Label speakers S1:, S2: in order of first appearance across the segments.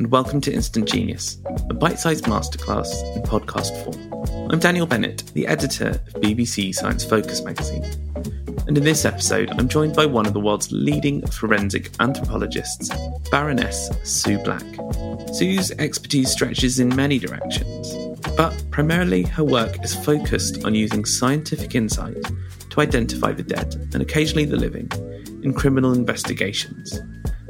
S1: And welcome to Instant Genius, a bite sized masterclass in podcast form. I'm Daniel Bennett, the editor of BBC Science Focus magazine. And in this episode, I'm joined by one of the world's leading forensic anthropologists, Baroness Sue Black. Sue's expertise stretches in many directions, but primarily her work is focused on using scientific insight to identify the dead and occasionally the living in criminal investigations.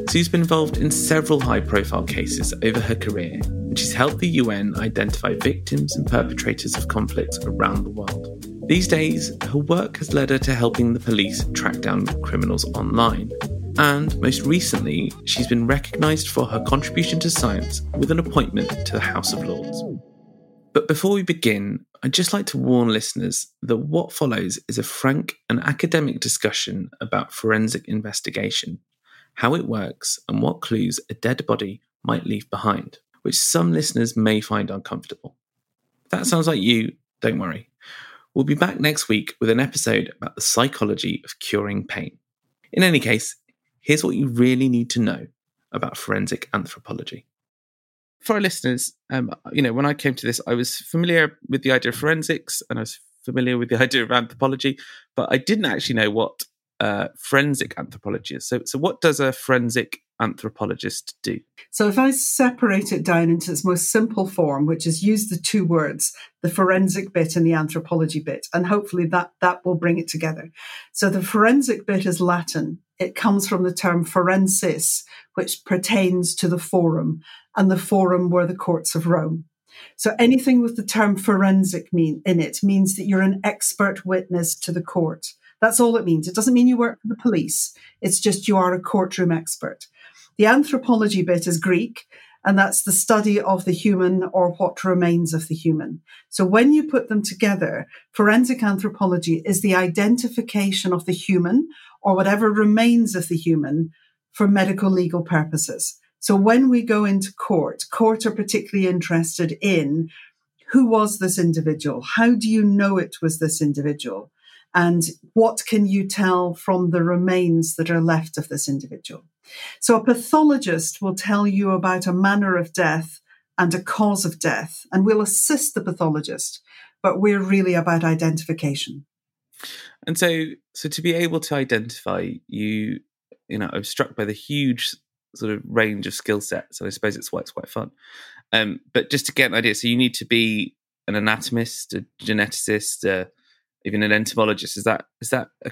S1: Sue's been involved in several high profile cases over her career, and she's helped the UN identify victims and perpetrators of conflicts around the world. These days, her work has led her to helping the police track down criminals online. And most recently, she's been recognised for her contribution to science with an appointment to the House of Lords. But before we begin, I'd just like to warn listeners that what follows is a frank and academic discussion about forensic investigation, how it works, and what clues a dead body might leave behind, which some listeners may find uncomfortable. If that sounds like you, don't worry. We'll be back next week with an episode about the psychology of curing pain. In any case, here's what you really need to know about forensic anthropology. For our listeners, um, you know, when I came to this, I was familiar with the idea of forensics and I was familiar with the idea of anthropology, but I didn't actually know what uh, forensic anthropology is. So, so what does a forensic anthropologist do?
S2: So, if I separate it down into its most simple form, which is use the two words, the forensic bit and the anthropology bit, and hopefully that, that will bring it together. So, the forensic bit is Latin. It comes from the term forensis, which pertains to the forum, and the forum were the courts of Rome. So anything with the term forensic mean in it means that you're an expert witness to the court. That's all it means. It doesn't mean you work for the police. It's just you are a courtroom expert. The anthropology bit is Greek, and that's the study of the human or what remains of the human. So when you put them together, forensic anthropology is the identification of the human or whatever remains of the human for medical legal purposes. So when we go into court, court are particularly interested in who was this individual? How do you know it was this individual? And what can you tell from the remains that are left of this individual? So a pathologist will tell you about a manner of death and a cause of death, and we'll assist the pathologist, but we're really about identification.
S1: And so, so to be able to identify, you, you know, I'm struck by the huge sort of range of skill sets, and I suppose it's why it's quite fun. Um, but just to get an idea, so you need to be an anatomist, a geneticist, uh, even an entomologist. Is that is that a,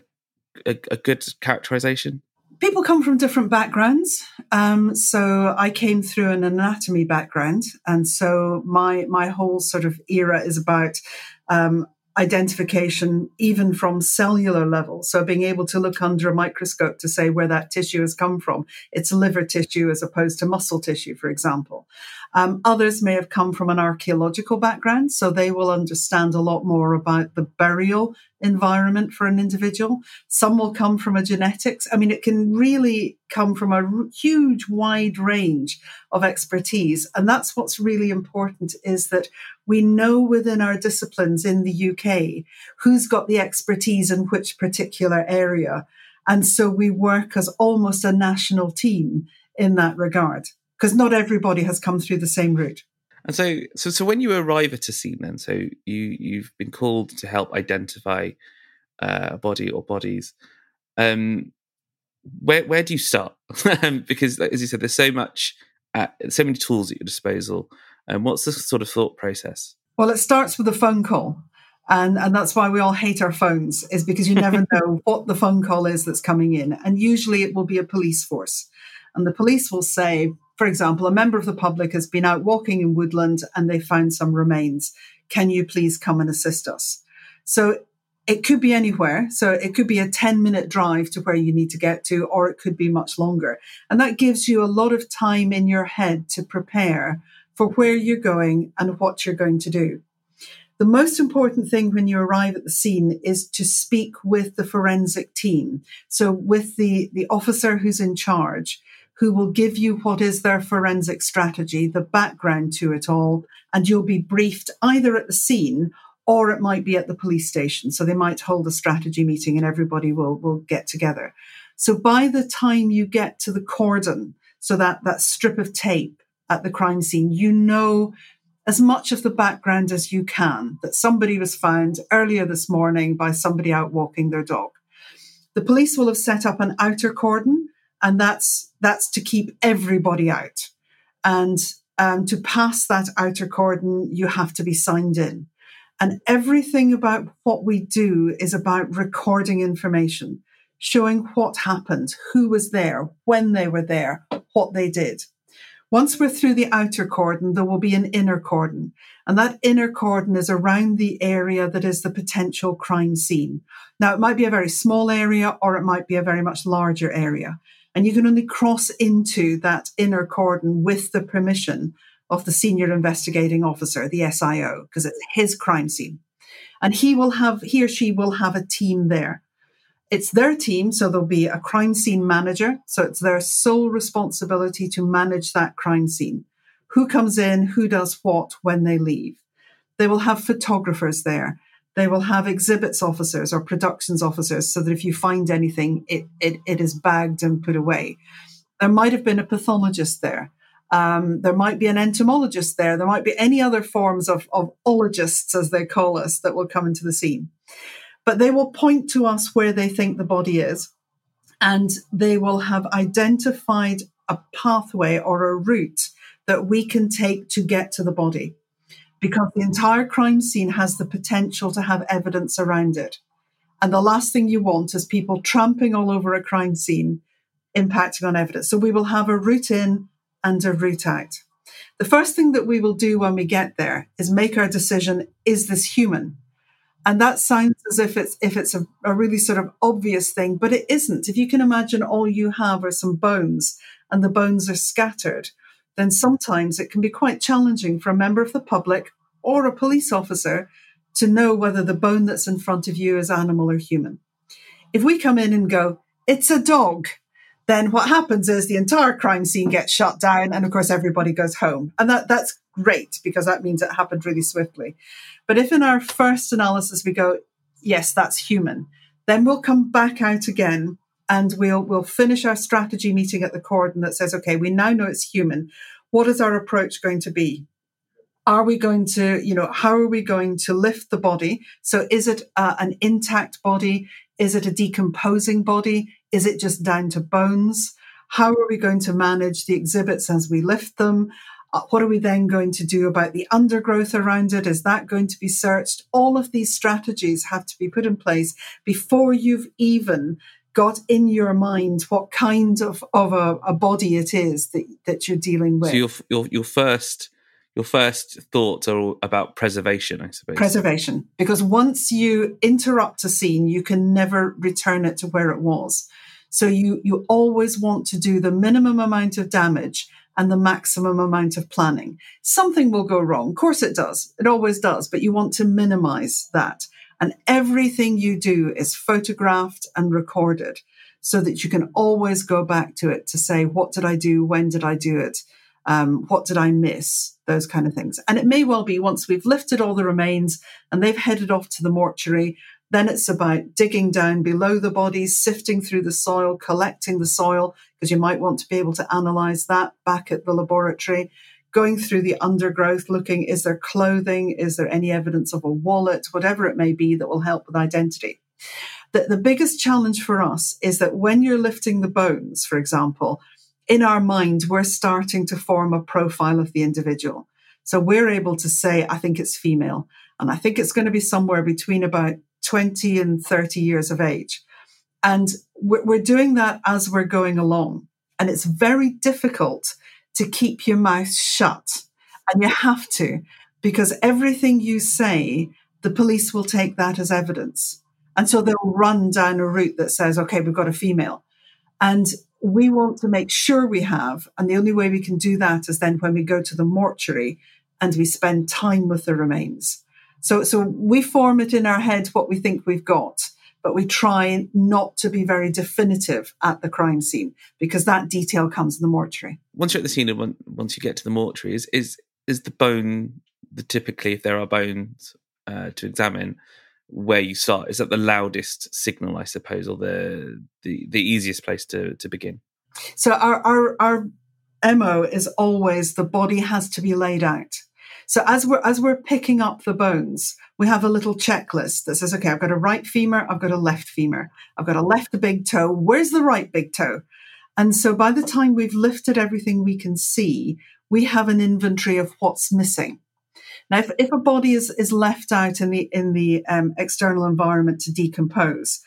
S1: a, a good characterization?
S2: people come from different backgrounds. Um, so I came through an anatomy background, and so my my whole sort of era is about um, identification, even from cellular level. So being able to look under a microscope to say where that tissue has come from. It's liver tissue as opposed to muscle tissue, for example. Um, others may have come from an archaeological background, so they will understand a lot more about the burial environment for an individual. Some will come from a genetics. I mean, it can really come from a huge, wide range of expertise. And that's what's really important is that we know within our disciplines in the UK who's got the expertise in which particular area. And so we work as almost a national team in that regard because not everybody has come through the same route.
S1: And so, so, so when you arrive at a scene, then, so you you've been called to help identify uh, a body or bodies. Um, where where do you start? because, as you said, there's so much, uh, so many tools at your disposal. And um, what's the sort of thought process?
S2: Well, it starts with a phone call. And, and that's why we all hate our phones is because you never know what the phone call is that's coming in. And usually it will be a police force. And the police will say, for example, a member of the public has been out walking in woodland and they found some remains. Can you please come and assist us? So it could be anywhere. So it could be a 10 minute drive to where you need to get to, or it could be much longer. And that gives you a lot of time in your head to prepare for where you're going and what you're going to do. The most important thing when you arrive at the scene is to speak with the forensic team. So with the, the officer who's in charge who will give you what is their forensic strategy, the background to it all, and you'll be briefed either at the scene or it might be at the police station. So they might hold a strategy meeting and everybody will, will get together. So by the time you get to the cordon, so that, that strip of tape at the crime scene, you know as much of the background as you can that somebody was found earlier this morning by somebody out walking their dog. The police will have set up an outer cordon and that's that's to keep everybody out. And um, to pass that outer cordon, you have to be signed in. And everything about what we do is about recording information, showing what happened, who was there, when they were there, what they did. Once we're through the outer cordon, there will be an inner cordon. And that inner cordon is around the area that is the potential crime scene. Now, it might be a very small area or it might be a very much larger area. And you can only cross into that inner cordon with the permission of the senior investigating officer, the SIO, because it's his crime scene. And he will have, he or she will have a team there. It's their team, so there'll be a crime scene manager. So it's their sole responsibility to manage that crime scene. Who comes in, who does what when they leave. They will have photographers there. They will have exhibits officers or productions officers so that if you find anything, it, it, it is bagged and put away. There might have been a pathologist there. Um, there might be an entomologist there. There might be any other forms of, of ologists, as they call us, that will come into the scene. But they will point to us where they think the body is, and they will have identified a pathway or a route that we can take to get to the body because the entire crime scene has the potential to have evidence around it. And the last thing you want is people tramping all over a crime scene, impacting on evidence. So we will have a route in and a route out. The first thing that we will do when we get there is make our decision is this human? And that sounds as if it's if it's a, a really sort of obvious thing, but it isn't. If you can imagine all you have are some bones and the bones are scattered, then sometimes it can be quite challenging for a member of the public or a police officer to know whether the bone that's in front of you is animal or human. If we come in and go, it's a dog, then what happens is the entire crime scene gets shut down and of course everybody goes home. And that, that's great because that means it happened really swiftly. But if in our first analysis we go, yes, that's human, then we'll come back out again and we'll we'll finish our strategy meeting at the cordon that says, okay, we now know it's human. What is our approach going to be? Are we going to, you know, how are we going to lift the body? So is it uh, an intact body? Is it a decomposing body? Is it just down to bones? How are we going to manage the exhibits as we lift them? Uh, what are we then going to do about the undergrowth around it? Is that going to be searched? All of these strategies have to be put in place before you've even got in your mind what kind of, of a, a body it is that, that you're dealing with.
S1: So your, your, your first your first thoughts are about preservation, I suppose.
S2: Preservation, because once you interrupt a scene, you can never return it to where it was. So you you always want to do the minimum amount of damage and the maximum amount of planning. Something will go wrong. Of course it does. It always does, but you want to minimize that. And everything you do is photographed and recorded so that you can always go back to it to say, what did I do? When did I do it? Um, what did I miss? Those kind of things. And it may well be once we've lifted all the remains and they've headed off to the mortuary, then it's about digging down below the bodies, sifting through the soil, collecting the soil, because you might want to be able to analyze that back at the laboratory, going through the undergrowth, looking, is there clothing? Is there any evidence of a wallet? Whatever it may be that will help with identity. The, the biggest challenge for us is that when you're lifting the bones, for example, in our mind, we're starting to form a profile of the individual. So we're able to say, I think it's female. And I think it's going to be somewhere between about 20 and 30 years of age. And we're doing that as we're going along. And it's very difficult to keep your mouth shut. And you have to, because everything you say, the police will take that as evidence. And so they'll run down a route that says, okay, we've got a female. And we want to make sure we have. And the only way we can do that is then when we go to the mortuary and we spend time with the remains. So, so we form it in our head what we think we've got, but we try not to be very definitive at the crime scene because that detail comes in the mortuary.
S1: Once you're at the scene and once you get to the mortuary, is is, is the bone the typically if there are bones uh, to examine where you start? Is that the loudest signal, I suppose, or the the, the easiest place to, to begin?
S2: So our, our our MO is always the body has to be laid out. So as we're as we're picking up the bones, we have a little checklist that says, okay, I've got a right femur, I've got a left femur, I've got a left big toe. Where's the right big toe? And so by the time we've lifted everything we can see, we have an inventory of what's missing. Now, if, if a body is, is left out in the, in the um, external environment to decompose,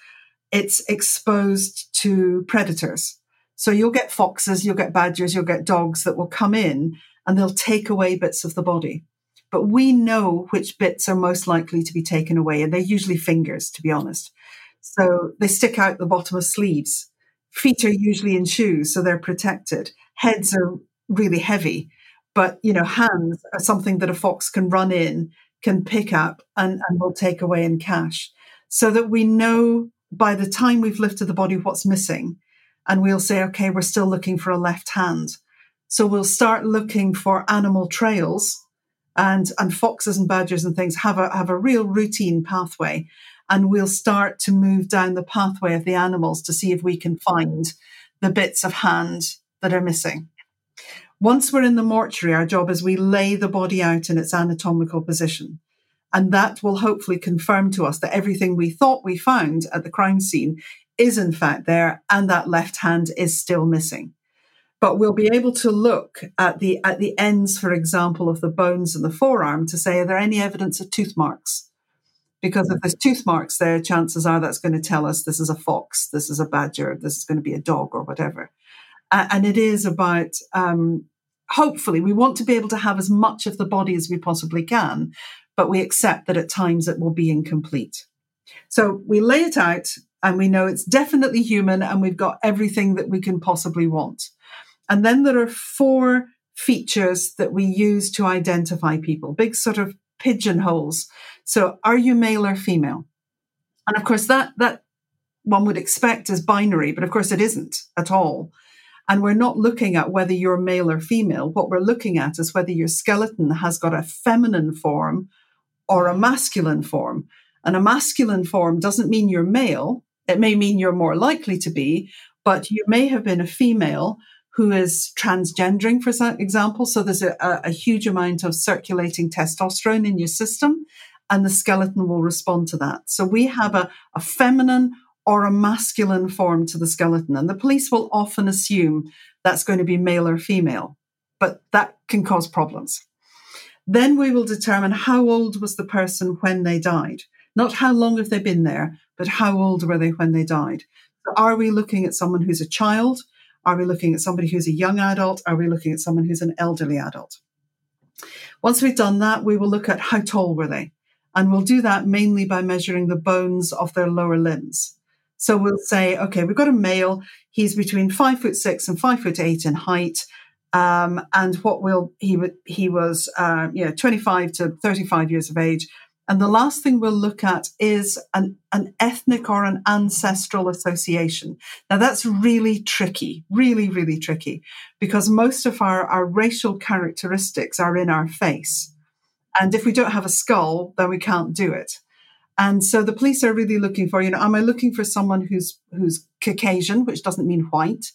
S2: it's exposed to predators. So you'll get foxes, you'll get badgers, you'll get dogs that will come in and they'll take away bits of the body. But we know which bits are most likely to be taken away, and they're usually fingers, to be honest. So they stick out the bottom of sleeves. Feet are usually in shoes, so they're protected. Heads are really heavy. But, you know, hands are something that a fox can run in, can pick up, and, and will take away in cache. So that we know by the time we've lifted the body what's missing. And we'll say, okay, we're still looking for a left hand. So we'll start looking for animal trails and, and foxes and badgers and things have a, have a real routine pathway. And we'll start to move down the pathway of the animals to see if we can find the bits of hand that are missing. Once we're in the mortuary, our job is we lay the body out in its anatomical position. And that will hopefully confirm to us that everything we thought we found at the crime scene is in fact there and that left hand is still missing. But we'll be able to look at the at the ends, for example, of the bones in the forearm to say, are there any evidence of tooth marks? Because if there's tooth marks there, chances are that's going to tell us this is a fox, this is a badger, this is going to be a dog or whatever. and it is about um, hopefully we want to be able to have as much of the body as we possibly can, but we accept that at times it will be incomplete. So we lay it out and we know it's definitely human and we've got everything that we can possibly want. And then there are four features that we use to identify people, big sort of pigeonholes. So are you male or female? And of course that that one would expect is binary, but of course it isn't at all. And we're not looking at whether you're male or female. What we're looking at is whether your skeleton has got a feminine form or a masculine form. And a masculine form doesn't mean you're male. It may mean you're more likely to be, but you may have been a female who is transgendering, for example. So there's a, a, huge amount of circulating testosterone in your system, and the skeleton will respond to that. So we have a, a feminine or a masculine form to the skeleton. And the police will often assume that's going to be male or female, but that can cause problems. Then we will determine how old was the person when they died. Not how long have they been there, but how old were they when they died. Are we looking at someone who's a child? Are we looking at somebody who's a young adult? Are we looking at someone who's an elderly adult? Once we've done that, we will look at how tall were they? And we'll do that mainly by measuring the bones of their lower limbs. So we'll say, okay, we've got a male. He's between five foot six and five foot eight in height. Um, and what will he he was uh, you know 25 to 35 years of age and the last thing we'll look at is an, an ethnic or an ancestral association. Now that's really tricky, really, really tricky, because most of our, our racial characteristics are in our face. And if we don't have a skull, then we can't do it. And so the police are really looking for, you know, am I looking for someone who's who's Caucasian, which doesn't mean white?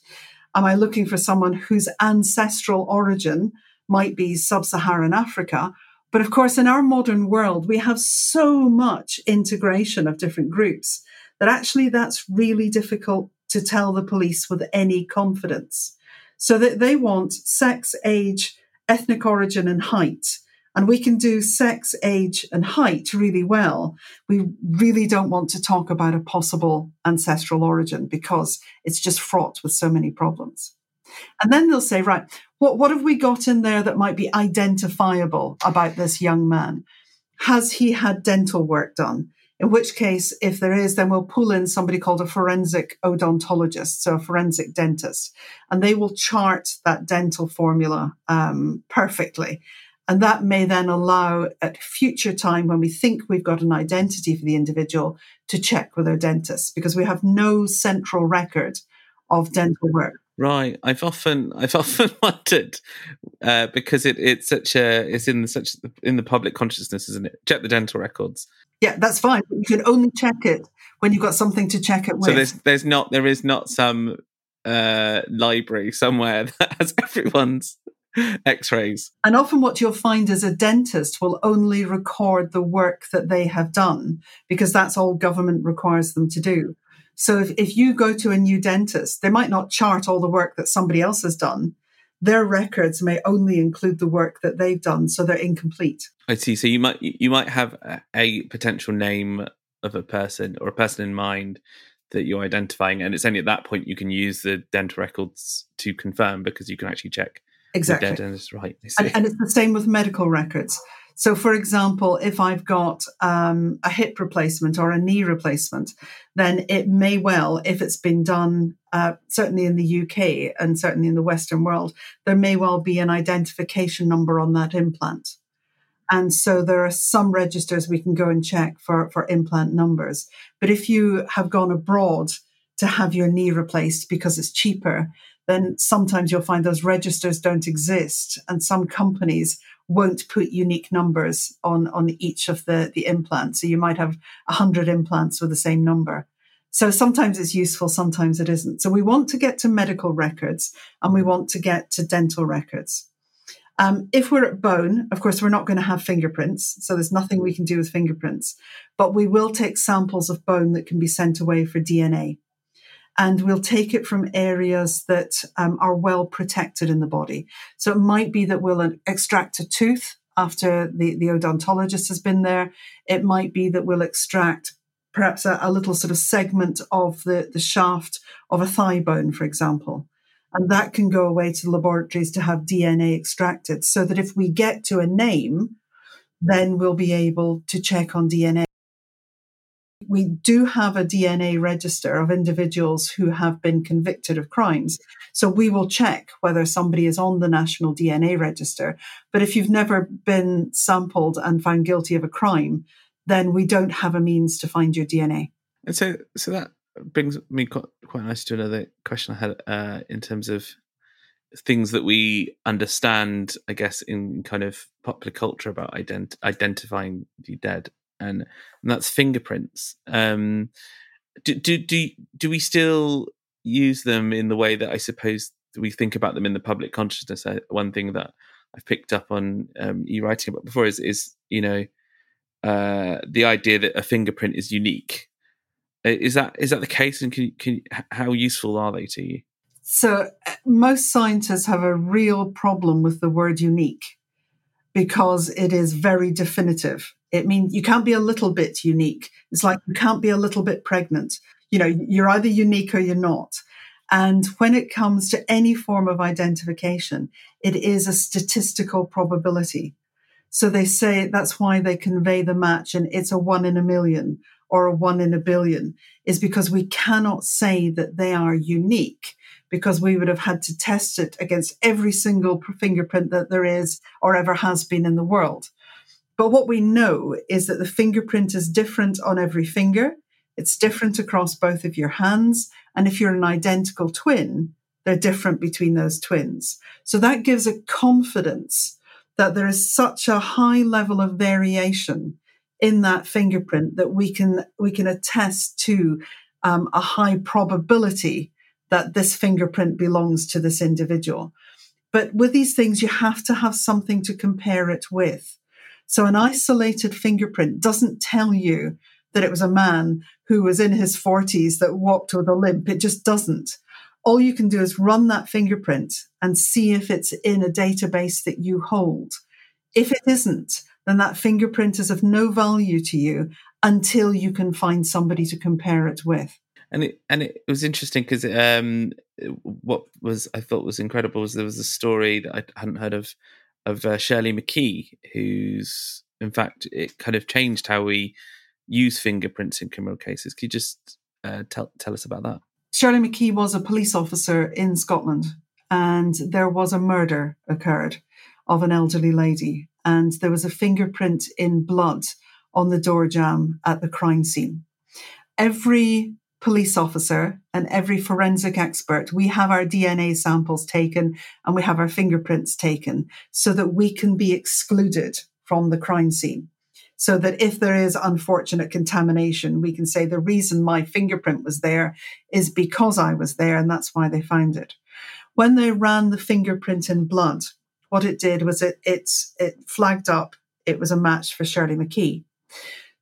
S2: Am I looking for someone whose ancestral origin might be sub-Saharan Africa? But of course, in our modern world, we have so much integration of different groups that actually that's really difficult to tell the police with any confidence. So that they want sex, age, ethnic origin, and height. And we can do sex, age, and height really well. We really don't want to talk about a possible ancestral origin because it's just fraught with so many problems. And then they'll say, right, what, what have we got in there that might be identifiable about this young man? Has he had dental work done? In which case, if there is, then we'll pull in somebody called a forensic odontologist, so a forensic dentist, and they will chart that dental formula um, perfectly. And that may then allow at future time when we think we've got an identity for the individual to check with our dentist because we have no central record of dental work.
S1: Right. I've often I've often wondered uh, because it, it's such a it's in such in the public consciousness, isn't it? Check the dental records.
S2: Yeah, that's fine. You can only check it when you've got something to check it with.
S1: So there's there's not there is not some uh, library somewhere that has everyone's x-rays.
S2: And often what you'll find is a dentist will only record the work that they have done because that's all government requires them to do. So if, if you go to a new dentist, they might not chart all the work that somebody else has done. Their records may only include the work that they've done, so they're incomplete.
S1: I see. So you might you might have a potential name of a person or a person in mind that you're identifying, and it's only at that point you can use the dental records to confirm because you can actually check
S2: exactly.
S1: The dentist, right?
S2: And, and, it's the same with medical records. So, for example, if I've got um, a hip replacement or a knee replacement, then it may well, if it's been done, uh, certainly in the UK and certainly in the Western world, there may well be an identification number on that implant. And so there are some registers we can go and check for, for implant numbers. But if you have gone abroad to have your knee replaced because it's cheaper, then sometimes you'll find those registers don't exist. And some companies won't put unique numbers on, on each of the, the implants. So you might have 100 implants with the same number. So sometimes it's useful, sometimes it isn't. So we want to get to medical records and we want to get to dental records. Um, if we're at bone, of course, we're not going to have fingerprints. So there's nothing we can do with fingerprints, but we will take samples of bone that can be sent away for DNA and we'll take it from areas that um, are well protected in the body. So it might be that we'll extract a tooth after the, the odontologist has been there. It might be that we'll extract perhaps a, a little sort of segment of the, the shaft of a thigh bone, for example. And that can go away to laboratories to have DNA extracted so that if we get to a name, then we'll be able to check on DNA we do have a DNA register of individuals who have been convicted of crimes. So we will check whether somebody is on the national DNA register. But if you've never been sampled and found guilty of a crime, then we don't have a means to find your DNA.
S1: And so, so that brings me quite, quite nice to another question I had uh, in terms of things that we understand, I guess, in kind of popular culture about ident- identifying the dead and, and that's fingerprints. Um, do, do do do we still use them in the way that I suppose we think about them in the public consciousness? Uh, one thing that I've picked up on um, you writing about before is is you know uh, the idea that a fingerprint is unique. Is that is that the case? And can, can how useful are they to you?
S2: So uh, most scientists have a real problem with the word unique because it is very definitive. It means you can't be a little bit unique. It's like you can't be a little bit pregnant. You know, you're either unique or you're not. And when it comes to any form of identification, it is a statistical probability. So they say that's why they convey the match and it's a one in a million or a one in a billion is because we cannot say that they are unique because we would have had to test it against every single fingerprint that there is or ever has been in the world. But what we know is that the fingerprint is different on every finger. It's different across both of your hands. And if you're an identical twin, they're different between those twins. So that gives a confidence that there is such a high level of variation in that fingerprint that we can we can attest to um, a high probability that this fingerprint belongs to this individual. But with these things, you have to have something to compare it with. So an isolated fingerprint doesn't tell you that it was a man who was in his 40s that walked with a limp. It just doesn't. All you can do is run that fingerprint and see if it's in a database that you hold. If it isn't, then that fingerprint is of no value to you until you can find somebody to compare it with.
S1: And it and it was interesting because um, what was I thought was incredible was there was a story that I hadn't heard of of uh, Shirley McKie, who's in fact it kind of changed how we use fingerprints in criminal cases. Could you just uh, tell tell us about that?
S2: Shirley McKie was a police officer in Scotland, and there was a murder occurred of an elderly lady, and there was a fingerprint in blood on the door jamb at the crime scene. Every police officer and every forensic expert, we have our DNA samples taken and we have our fingerprints taken so that we can be excluded from the crime scene. So that if there is unfortunate contamination, we can say the reason my fingerprint was there is because I was there and that's why they found it. When they ran the fingerprint in blood, what it did was it, it, it flagged up it was a match for Shirley McKie.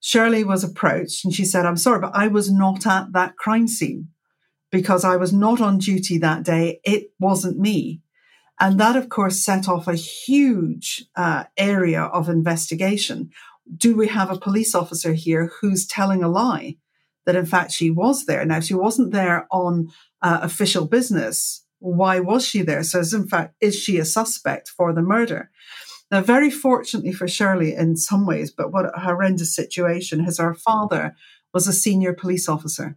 S2: Shirley was approached and she said, I'm sorry, but I was not at that crime scene because I was not on duty that day. It wasn't me. And that, of course, set off a huge uh, area of investigation. Do we have a police officer here who's telling a lie that, in fact, she was there? Now, if she wasn't there on uh, official business. Why was she there? So, in fact, is she a suspect for the murder? Now, very fortunately for Shirley in some ways, but what a horrendous situation, is her father was a senior police officer.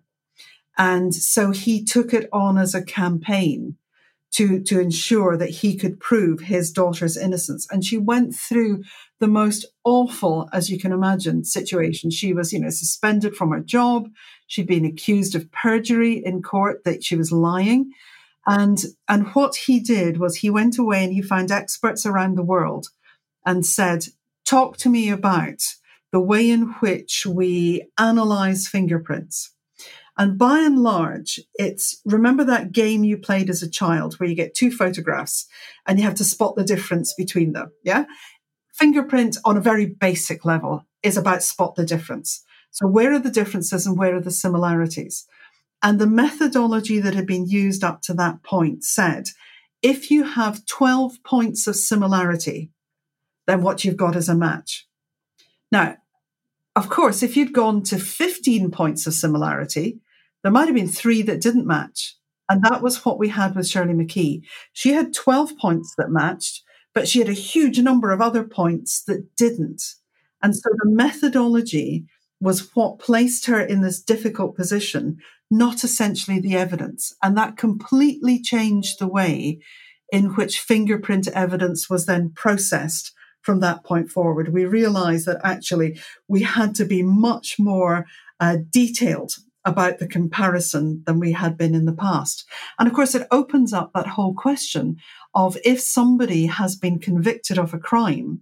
S2: And so he took it on as a campaign to, to ensure that he could prove his daughter's innocence. And she went through the most awful, as you can imagine, situation. She was, you know, suspended from her job. She'd been accused of perjury in court that she was lying. And, and what he did was he went away and he found experts around the world and said, Talk to me about the way in which we analyze fingerprints. And by and large, it's remember that game you played as a child where you get two photographs and you have to spot the difference between them. Yeah. Fingerprint on a very basic level is about spot the difference. So where are the differences and where are the similarities? And the methodology that had been used up to that point said, if you have 12 points of similarity, then what you've got is a match. Now, of course, if you'd gone to 15 points of similarity, there might have been three that didn't match. And that was what we had with Shirley McKie. She had 12 points that matched, but she had a huge number of other points that didn't. And so the methodology was what placed her in this difficult position, not essentially the evidence. And that completely changed the way in which fingerprint evidence was then processed from that point forward. We realized that actually we had to be much more uh, detailed about the comparison than we had been in the past. And of course, it opens up that whole question of if somebody has been convicted of a crime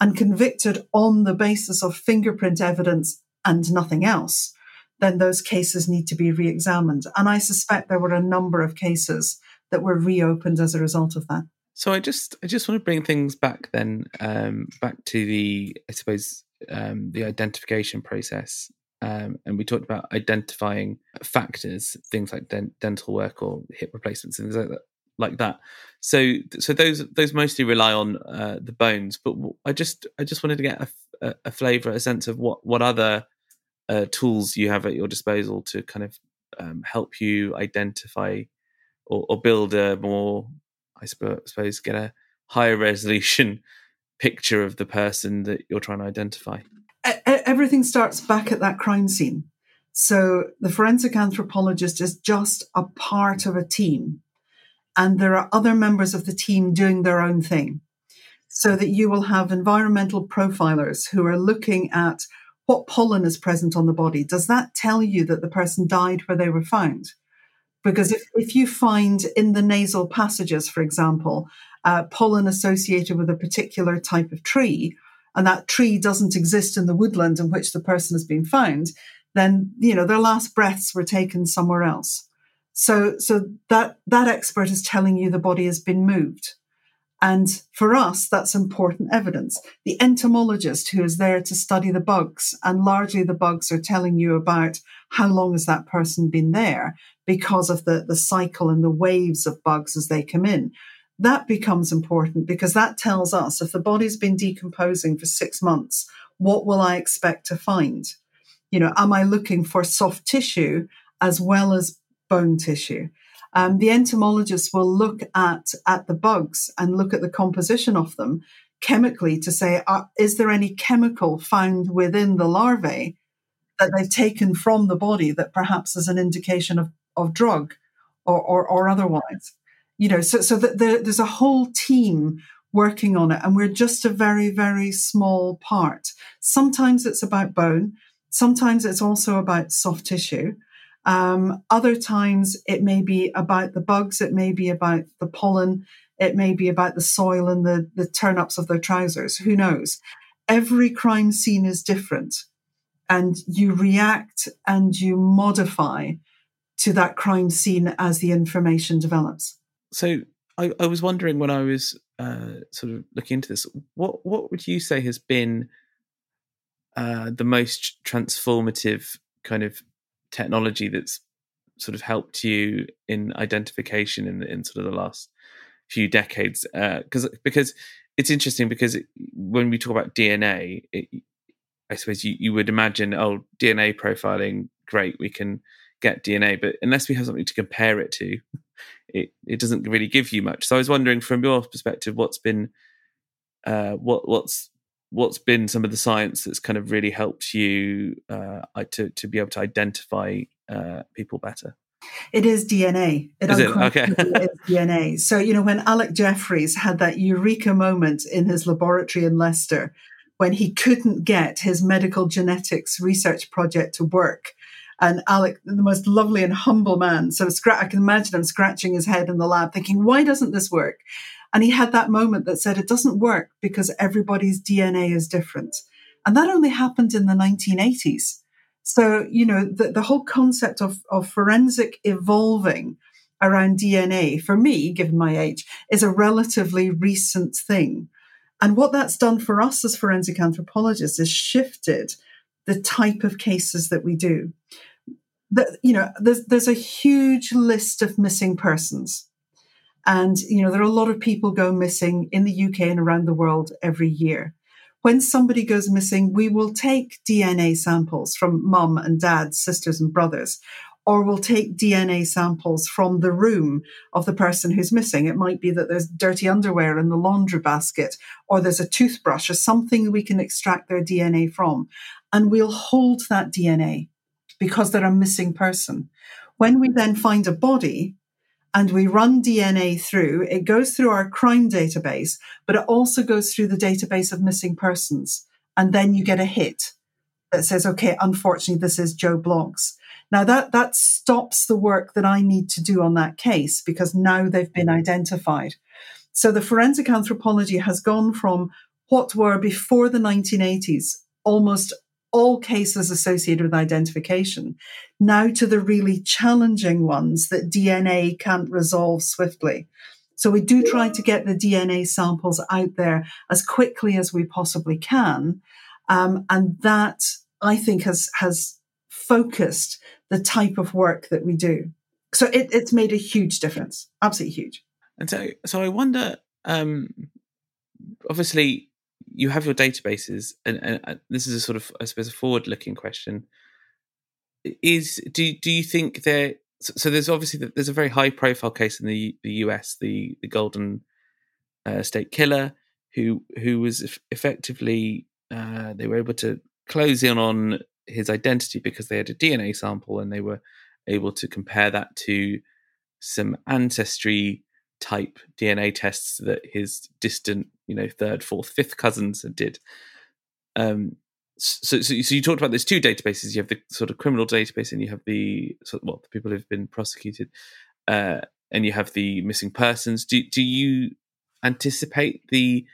S2: and convicted on the basis of fingerprint evidence and nothing else, then those cases need to be re examined. And I suspect there were a number of cases that were reopened as a result of that.
S1: So I just I just want to bring things back then um, back to the I suppose um, the identification process. Um, and we talked about identifying factors, things like dental work or hip replacements, things like that. Like that. So, so those those mostly rely on uh, the bones. But I just I just wanted to get a, a, a flavour, a sense of what what other uh, tools you have at your disposal to kind of um, help you identify or, or, build a more, I suppose, get a higher resolution picture of the person that you're trying to identify?
S2: Everything starts back at that crime scene. So the forensic anthropologist is just a part of a team, and there are other members of the team doing their own thing. So that you will have environmental profilers who are looking at what pollen is present on the body. Does that tell you that the person died where they were found? Because if, if you find in the nasal passages, for example, uh, pollen associated with a particular type of tree, and that tree doesn't exist in the woodland in which the person has been found, then you know their last breaths were taken somewhere else. So, so that that expert is telling you the body has been moved. And for us, that's important evidence. The entomologist who is there to study the bugs, and largely the bugs are telling you about how long has that person been there because of the, the cycle and the waves of bugs as they come in. That becomes important because that tells us if the body's been decomposing for six months, what will I expect to find? You know, am I looking for soft tissue as well as bone tissue? Um, the entomologists will look at, at the bugs and look at the composition of them chemically to say, uh, is there any chemical found within the larvae that they've taken from the body that perhaps is an indication of, of drug or, or, or otherwise? You know, so, so that there, there's a whole team working on it and we're just a very, very small part. Sometimes it's about bone. Sometimes it's also about soft tissue. Um, other times it may be about the bugs, it may be about the pollen, it may be about the soil and the, the turn ups of their trousers. Who knows? Every crime scene is different, and you react and you modify to that crime scene as the information develops.
S1: So I, I was wondering when I was uh, sort of looking into this, what what would you say has been uh, the most transformative kind of technology that's sort of helped you in identification in, in sort of the last few decades? Because uh, because it's interesting because it, when we talk about DNA, it, I suppose you, you would imagine, oh, DNA profiling, great, we can get DNA, but unless we have something to compare it to, it, it doesn't really give you much. So I was wondering, from your perspective, what's been uh, what what's what's been some of the science that's kind of really helped you uh, to to be able to identify uh, people better?
S2: It is DNA. It
S1: is it? Okay.
S2: is DNA. So, you know, when Alec Jeffreys had that eureka moment in his laboratory in Leicester, when he couldn't get his medical genetics research project to work, and Alec, the most lovely and humble man, So I can imagine him scratching his head in the lab, thinking, why doesn't this work? And he had that moment that said, it doesn't work because everybody's DNA is different. And that only happened in the 1980s. So, you know, the, the whole concept of, of forensic evolving around DNA, for me, given my age, is a relatively recent thing. And what that's done for us as forensic anthropologists is shifted the type of cases that we do. You know, there's, there's a huge list of missing persons. And, you know, there are a lot of people go missing in the UK and around the world every year. When somebody goes missing, we will take DNA samples from mum and dad, sisters and brothers, or we'll take DNA samples from the room of the person who's missing. It might be that there's dirty underwear in the laundry basket, or there's a toothbrush or something we can extract their DNA from. And we'll hold that DNA because they're a missing person. When we then find a body, and we run DNA through. It goes through our crime database, but it also goes through the database of missing persons. And then you get a hit that says, okay, unfortunately, this is Joe Bloggs. Now that, that stops the work that I need to do on that case because now they've been identified. So the forensic anthropology has gone from what were before the 1980s almost all cases associated with identification, now to the really challenging ones that DNA can't resolve swiftly. So we do try to get the DNA samples out there as quickly as we possibly can. Um, and that I think has, has focused the type of work that we do. So it, it's made a huge difference, absolutely huge.
S1: And so, so I wonder, um, obviously you have your databases, and, and, this is a sort of, I suppose, a forward-looking question. is do do you think there? So there's obviously there's a very high profile case in the the US, the the Golden uh, State Killer, who who was effectively uh, they were able to close in on his identity because they had a DNA sample and they were able to compare that to some ancestry type DNA tests that his distant, you know, third, fourth, fifth cousins did. Um, so, so, so you talked about these two databases. You have the sort of criminal database, and you have the well, the people who've been prosecuted, uh, and you have the missing persons. Do do you anticipate the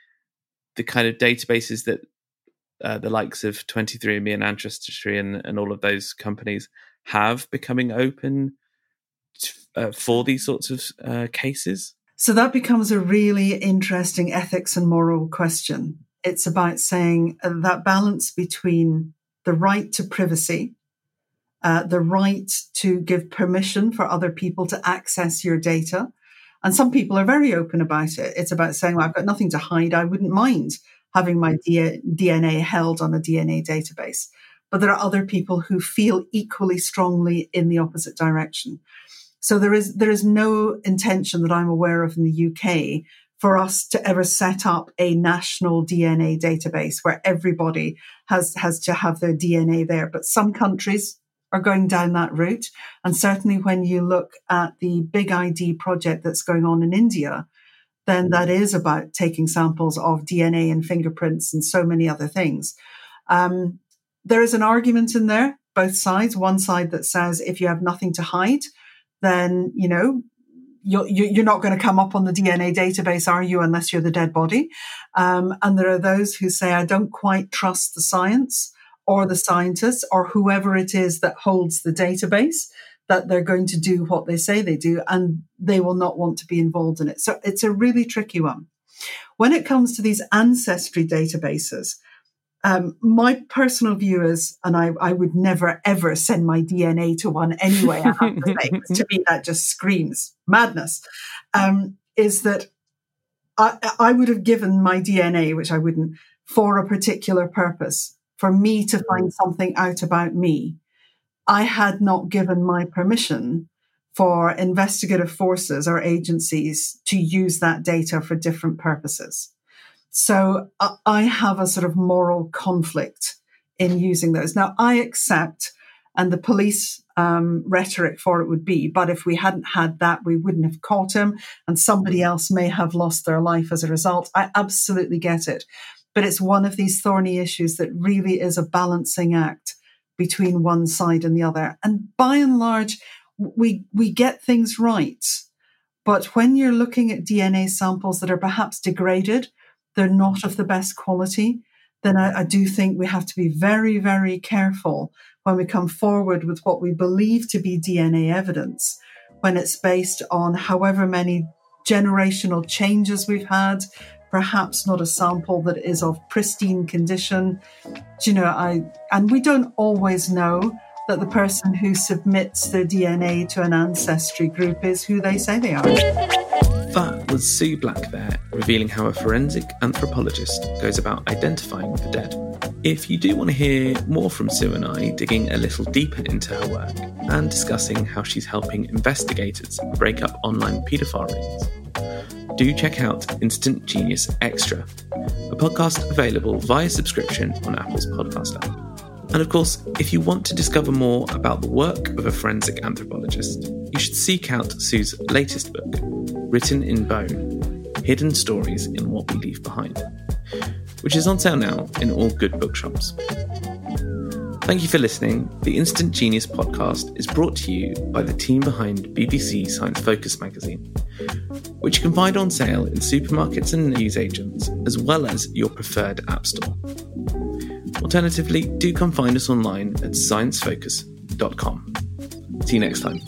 S1: the kind of databases that uh, the likes of 23andMe and Ancestry and, and all of those companies have becoming open to, uh, for these sorts of uh, cases?
S2: So that becomes a really interesting ethics and moral question. It's about saying that balance between the right to privacy, uh, the right to give permission for other people to access your data. And some people are very open about it. It's about saying, well, I've got nothing to hide. I wouldn't mind having my DNA held on a DNA database. But there are other people who feel equally strongly in the opposite direction. So there is there is no intention that I'm aware of in the UK for us to ever set up a national DNA database where everybody has has to have their DNA there. But some countries are going down that route, and certainly when you look at the Big ID project that's going on in India, then that is about taking samples of DNA and fingerprints and so many other things. Um, there is an argument in there, both sides. One side that says if you have nothing to hide, then, you know, you're, you're not going to come up on the DNA database, are you, unless you're the dead body? Um, and there are those who say, I don't quite trust the science or the scientists or whoever it is that holds the database that they're going to do what they say they do and they will not want to be involved in it. So it's a really tricky one. When it comes to these ancestry databases, um, my personal view is, and I, I, would never ever send my DNA to one anyway. I have to say, to me that just screams madness. Um, is that I, I would have given my DNA, which I wouldn't, for a particular purpose, for me to find something out about me. I had not given my permission for investigative forces or agencies to use that data for different purposes. So I have a sort of moral conflict in using those. Now, I accept, and the police um, rhetoric for it would be, but if we hadn't had that, we wouldn't have caught him, and somebody else may have lost their life as a result. I absolutely get it. But it's one of these thorny issues that really is a balancing act between one side and the other. And by and large, we, we get things right. But when you're looking at DNA samples that are perhaps degraded they're not of the best quality, then I, I do think we have to be very, very careful when we come forward with what we believe to be DNA evidence, when it's based on however many generational changes we've had, perhaps not a sample that is of pristine condition. Do you know, I, and we don't always know that the person who submits their DNA to an ancestry group is who they say they are.
S1: That was Sue Black there, revealing how a forensic anthropologist goes about identifying the dead. If you do want to hear more from Sue and I digging a little deeper into her work and discussing how she's helping investigators break up online paedophile rings, do check out Instant Genius Extra, a podcast available via subscription on Apple's podcast app. And of course, if you want to discover more about the work of a forensic anthropologist, you should seek out Sue's latest book, Written in Bone Hidden Stories in What We Leave Behind, which is on sale now in all good bookshops. Thank you for listening. The Instant Genius podcast is brought to you by the team behind BBC Science Focus magazine, which you can find on sale in supermarkets and newsagents, as well as your preferred app store. Alternatively, do come find us online at sciencefocus.com. See you next time.